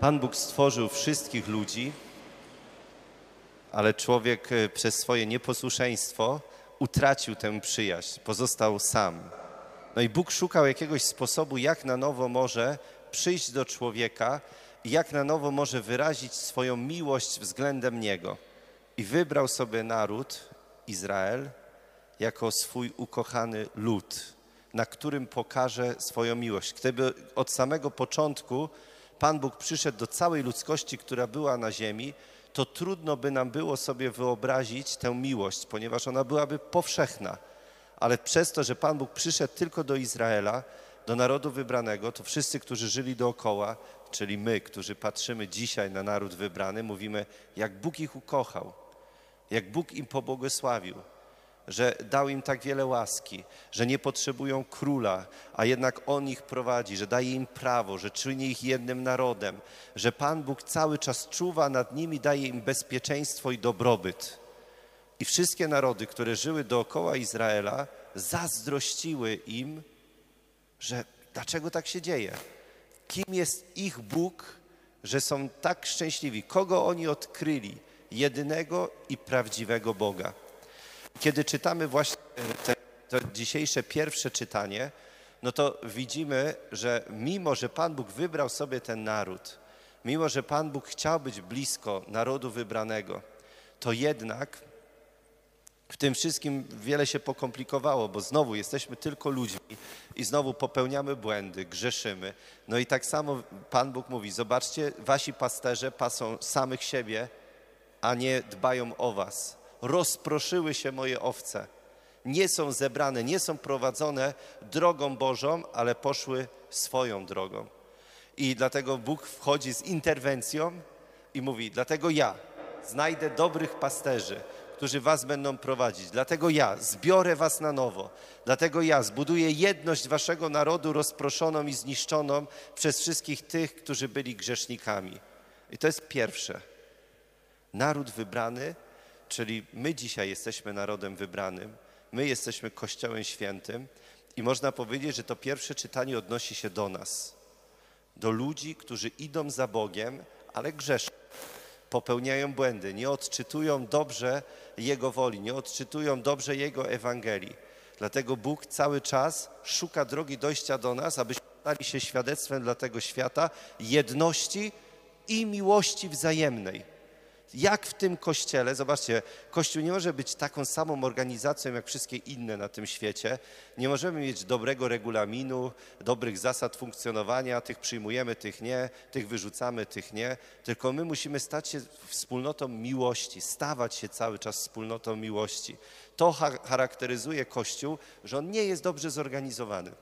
Pan Bóg stworzył wszystkich ludzi, ale człowiek e, przez swoje nieposłuszeństwo utracił tę przyjaźń, pozostał sam. No i Bóg szukał jakiegoś sposobu, jak na nowo może przyjść do człowieka i jak na nowo może wyrazić swoją miłość względem niego. I wybrał sobie naród, Izrael, jako swój ukochany lud, na którym pokaże swoją miłość. Gdyby od samego początku Pan Bóg przyszedł do całej ludzkości, która była na ziemi, to trudno by nam było sobie wyobrazić tę miłość, ponieważ ona byłaby powszechna. Ale przez to, że Pan Bóg przyszedł tylko do Izraela, do narodu wybranego, to wszyscy, którzy żyli dookoła, czyli my, którzy patrzymy dzisiaj na naród wybrany, mówimy, jak Bóg ich ukochał, jak Bóg im pobłogosławił, że dał im tak wiele łaski, że nie potrzebują króla, a jednak On ich prowadzi, że daje im prawo, że czyni ich jednym narodem, że Pan Bóg cały czas czuwa nad nimi, daje im bezpieczeństwo i dobrobyt. I wszystkie narody, które żyły dookoła Izraela, zazdrościły im, że dlaczego tak się dzieje? Kim jest ich Bóg, że są tak szczęśliwi? Kogo oni odkryli? Jedynego i prawdziwego Boga. Kiedy czytamy właśnie te, to dzisiejsze pierwsze czytanie, no to widzimy, że mimo, że Pan Bóg wybrał sobie ten naród, mimo, że Pan Bóg chciał być blisko narodu wybranego, to jednak w tym wszystkim wiele się pokomplikowało, bo znowu jesteśmy tylko ludźmi i znowu popełniamy błędy, grzeszymy. No i tak samo Pan Bóg mówi: Zobaczcie, wasi pasterze pasą samych siebie, a nie dbają o was. Rozproszyły się moje owce. Nie są zebrane, nie są prowadzone drogą Bożą, ale poszły swoją drogą. I dlatego Bóg wchodzi z interwencją i mówi: Dlatego ja znajdę dobrych pasterzy, którzy was będą prowadzić. Dlatego ja zbiorę was na nowo. Dlatego ja zbuduję jedność waszego narodu rozproszoną i zniszczoną przez wszystkich tych, którzy byli grzesznikami. I to jest pierwsze. Naród wybrany, czyli my dzisiaj jesteśmy narodem wybranym, my jesteśmy Kościołem Świętym i można powiedzieć, że to pierwsze czytanie odnosi się do nas, do ludzi, którzy idą za Bogiem, ale grzeszą popełniają błędy, nie odczytują dobrze Jego woli, nie odczytują dobrze Jego Ewangelii. Dlatego Bóg cały czas szuka drogi dojścia do nas, abyśmy stali się świadectwem dla tego świata jedności i miłości wzajemnej jak w tym kościele, zobaczcie, kościół nie może być taką samą organizacją jak wszystkie inne na tym świecie. Nie możemy mieć dobrego regulaminu, dobrych zasad funkcjonowania, tych przyjmujemy, tych nie, tych wyrzucamy, tych nie. Tylko my musimy stać się wspólnotą miłości, stawać się cały czas wspólnotą miłości. To charakteryzuje Kościół, że on nie jest dobrze zorganizowany,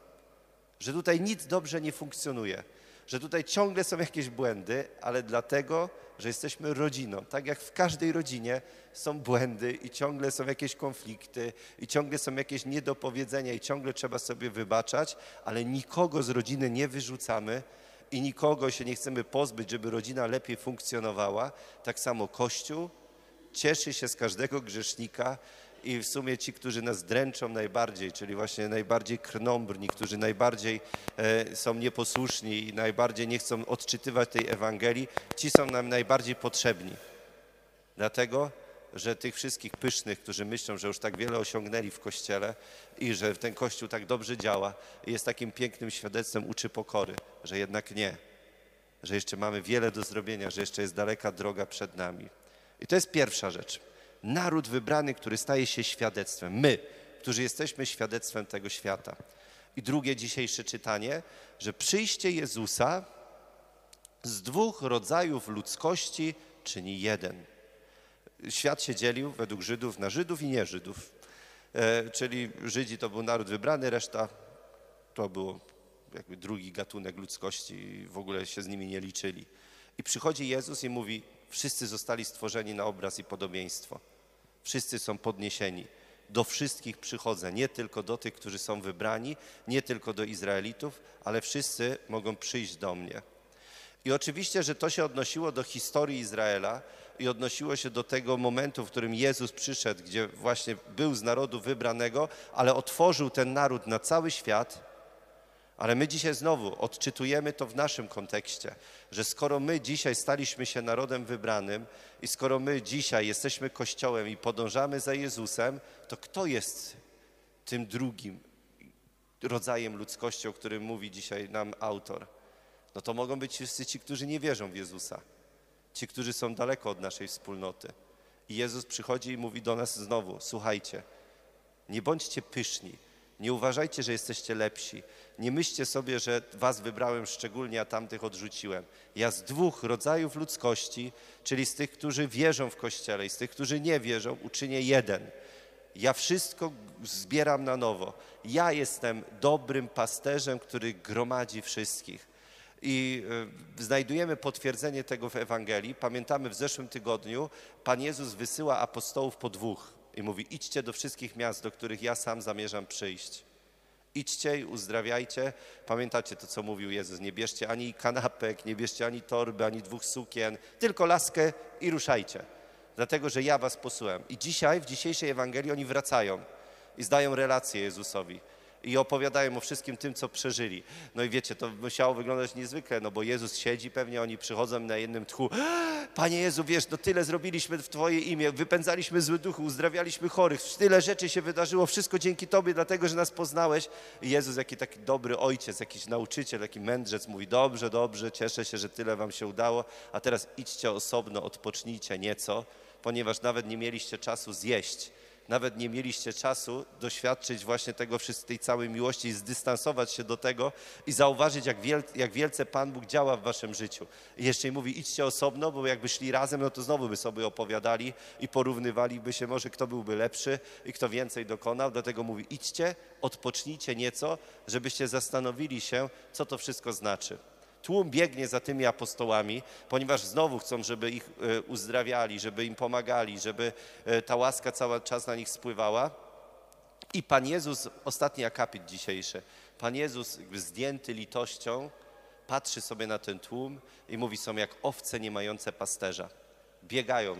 że tutaj nic dobrze nie funkcjonuje że tutaj ciągle są jakieś błędy, ale dlatego, że jesteśmy rodziną. Tak jak w każdej rodzinie są błędy i ciągle są jakieś konflikty i ciągle są jakieś niedopowiedzenia i ciągle trzeba sobie wybaczać, ale nikogo z rodziny nie wyrzucamy i nikogo się nie chcemy pozbyć, żeby rodzina lepiej funkcjonowała. Tak samo Kościół cieszy się z każdego grzesznika i w sumie ci, którzy nas dręczą najbardziej, czyli właśnie najbardziej krnąbrni, którzy najbardziej e, są nieposłuszni i najbardziej nie chcą odczytywać tej Ewangelii, ci są nam najbardziej potrzebni. Dlatego, że tych wszystkich pysznych, którzy myślą, że już tak wiele osiągnęli w Kościele i że ten Kościół tak dobrze działa jest takim pięknym świadectwem, uczy pokory, że jednak nie, że jeszcze mamy wiele do zrobienia, że jeszcze jest daleka droga przed nami. I to jest pierwsza rzecz naród wybrany, który staje się świadectwem. My, którzy jesteśmy świadectwem tego świata. I drugie dzisiejsze czytanie, że przyjście Jezusa z dwóch rodzajów ludzkości czyni jeden. Świat się dzielił według Żydów na Żydów i nie Żydów. E, czyli Żydzi to był naród wybrany, reszta to był jakby drugi gatunek ludzkości w ogóle się z nimi nie liczyli. I przychodzi Jezus i mówi, Wszyscy zostali stworzeni na obraz i podobieństwo. Wszyscy są podniesieni. Do wszystkich przychodzę, nie tylko do tych, którzy są wybrani, nie tylko do Izraelitów, ale wszyscy mogą przyjść do mnie. I oczywiście, że to się odnosiło do historii Izraela i odnosiło się do tego momentu, w którym Jezus przyszedł, gdzie właśnie był z narodu wybranego, ale otworzył ten naród na cały świat, Ale my dzisiaj znowu odczytujemy to w naszym kontekście, że skoro my dzisiaj staliśmy się narodem wybranym i skoro my dzisiaj jesteśmy Kościołem i podążamy za Jezusem, to kto jest tym drugim rodzajem ludzkości, o którym mówi dzisiaj nam autor? No to mogą być wszyscy ci, którzy nie wierzą w Jezusa, ci, którzy są daleko od naszej wspólnoty. I Jezus przychodzi i mówi do nas znowu: Słuchajcie, nie bądźcie pyszni, nie uważajcie, że jesteście lepsi. Nie myślcie sobie, że was wybrałem szczególnie, a tamtych odrzuciłem. Ja z dwóch rodzajów ludzkości, czyli z tych, którzy wierzą w Kościele i z tych, którzy nie wierzą, uczynię jeden. Ja wszystko zbieram na nowo. Ja jestem dobrym pasterzem, który gromadzi wszystkich. I y, znajdujemy potwierdzenie tego w Ewangelii. Pamiętamy w zeszłym tygodniu, Pan Jezus wysyła apostołów po dwóch i mówi: idźcie do wszystkich miast, do których ja sam zamierzam przyjść. Idźcie i uzdrawiajcie. Pamiętacie to, co mówił Jezus. Nie bierzcie ani kanapek, nie bierzcie ani torby, ani dwóch sukien, tylko laskę i ruszajcie. Dlatego, że ja was posyłam. I dzisiaj, w dzisiejszej Ewangelii oni wracają i zdają relację Jezusowi i opowiadają o wszystkim tym, co przeżyli. No i wiecie, to musiało wyglądać niezwykle, no bo Jezus siedzi, pewnie oni przychodzą na jednym tchu. Panie Jezu, wiesz, no tyle zrobiliśmy w Twoje imię, wypędzaliśmy zły duchy, uzdrawialiśmy chorych, tyle rzeczy się wydarzyło, wszystko dzięki Tobie, dlatego, że nas poznałeś. I Jezus, jaki taki dobry ojciec, jakiś nauczyciel, taki mędrzec mówi, dobrze, dobrze, cieszę się, że tyle Wam się udało, a teraz idźcie osobno, odpocznijcie nieco, ponieważ nawet nie mieliście czasu zjeść nawet nie mieliście czasu doświadczyć właśnie tego tej całej miłości i zdystansować się do tego i zauważyć, jak, wiel, jak wielce Pan Bóg działa w waszym życiu. I jeszcze mówi, idźcie osobno, bo jakby szli razem, no to znowu by sobie opowiadali i porównywaliby się może, kto byłby lepszy i kto więcej dokonał. Dlatego mówi, idźcie, odpocznijcie nieco, żebyście zastanowili się, co to wszystko znaczy. Tłum biegnie za tymi apostołami, ponieważ znowu chcą, żeby ich e, uzdrawiali, żeby im pomagali, żeby e, ta łaska cały czas na nich spływała. I Pan Jezus, ostatni akapit dzisiejszy, Pan Jezus zdjęty litością patrzy sobie na ten tłum i mówi, są jak owce nie mające pasterza. Biegają,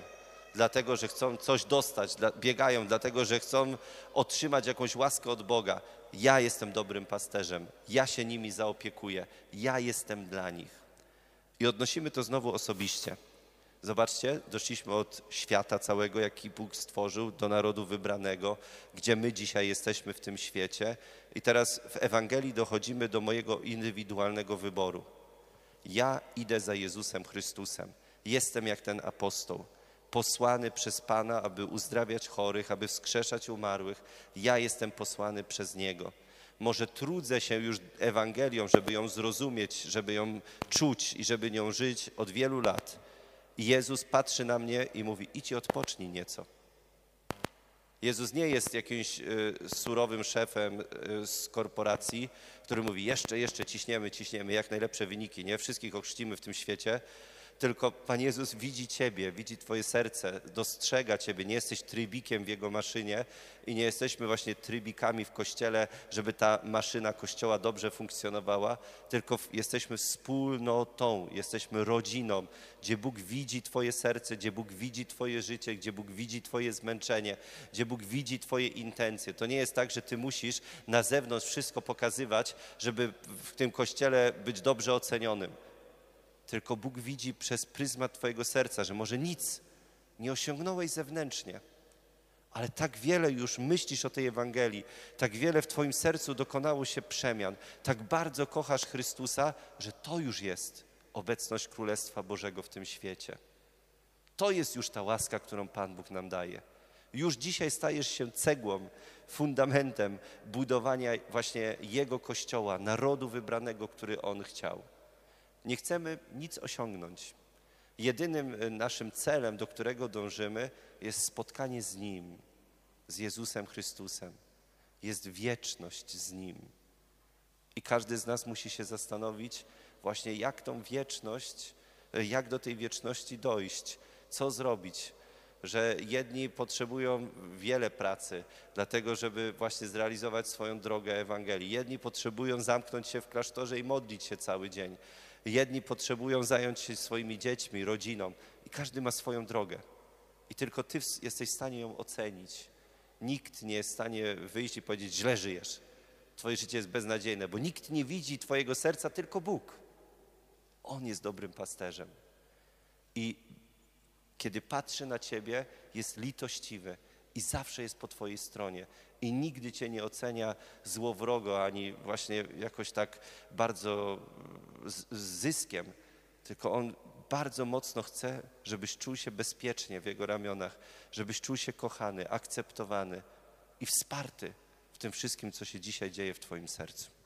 dlatego że chcą coś dostać, biegają, dlatego że chcą otrzymać jakąś łaskę od Boga. Ja jestem dobrym pasterzem, ja się nimi zaopiekuję, ja jestem dla nich. I odnosimy to znowu osobiście. Zobaczcie, doszliśmy od świata całego, jaki Bóg stworzył, do narodu wybranego, gdzie my dzisiaj jesteśmy w tym świecie. I teraz w Ewangelii dochodzimy do mojego indywidualnego wyboru. Ja idę za Jezusem Chrystusem. Jestem jak ten apostoł posłany przez Pana, aby uzdrawiać chorych, aby wskrzeszać umarłych. Ja jestem posłany przez Niego. Może trudzę się już Ewangelią, żeby ją zrozumieć, żeby ją czuć i żeby nią żyć od wielu lat. I Jezus patrzy na mnie i mówi: idź i odpocznij nieco. Jezus nie jest jakimś y, surowym szefem y, z korporacji, który mówi: jeszcze, jeszcze ciśniemy, ciśniemy, jak najlepsze wyniki, nie? Wszystkich ochrzcimy w tym świecie tylko Pan Jezus widzi Ciebie, widzi Twoje serce, dostrzega Ciebie. Nie jesteś trybikiem w Jego maszynie i nie jesteśmy właśnie trybikami w Kościele, żeby ta maszyna Kościoła dobrze funkcjonowała, tylko jesteśmy wspólnotą, jesteśmy rodziną, gdzie Bóg widzi Twoje serce, gdzie Bóg widzi Twoje życie, gdzie Bóg widzi Twoje zmęczenie, gdzie Bóg widzi Twoje intencje. To nie jest tak, że Ty musisz na zewnątrz wszystko pokazywać, żeby w tym Kościele być dobrze ocenionym tylko Bóg widzi przez pryzmat Twojego serca, że może nic nie osiągnąłeś zewnętrznie, ale tak wiele już myślisz o tej Ewangelii, tak wiele w Twoim sercu dokonało się przemian, tak bardzo kochasz Chrystusa, że to już jest obecność Królestwa Bożego w tym świecie. To jest już ta łaska, którą Pan Bóg nam daje. Już dzisiaj stajesz się cegłą, fundamentem budowania właśnie Jego Kościoła, narodu wybranego, który On chciał. Nie chcemy nic osiągnąć. Jedynym e, naszym celem, do którego dążymy, jest spotkanie z Nim, z Jezusem Chrystusem. Jest wieczność z Nim. I każdy z nas musi się zastanowić, właśnie jak tą wieczność, e, jak do tej wieczności dojść, co zrobić, że jedni potrzebują wiele pracy, dlatego żeby właśnie zrealizować swoją drogę Ewangelii. Jedni potrzebują zamknąć się w klasztorze i modlić się cały dzień. Jedni potrzebują zająć się swoimi dziećmi, rodziną i każdy ma swoją drogę. I tylko ty jesteś w stanie ją ocenić. Nikt nie jest w stanie wyjść i powiedzieć, źle żyjesz. twoje życie jest beznadziejne, bo nikt nie widzi twojego serca, tylko Bóg. On jest dobrym pasterzem. I kiedy patrzy na ciebie, jest litościwy i zawsze jest po twojej stronie. I nigdy cię nie ocenia złowrogo, ani właśnie jakoś tak bardzo z, z zyskiem, tylko on bardzo mocno chce, żebyś czuł się bezpiecznie w jego ramionach, żebyś czuł się kochany, akceptowany i wsparty w tym wszystkim, co się dzisiaj dzieje w twoim sercu.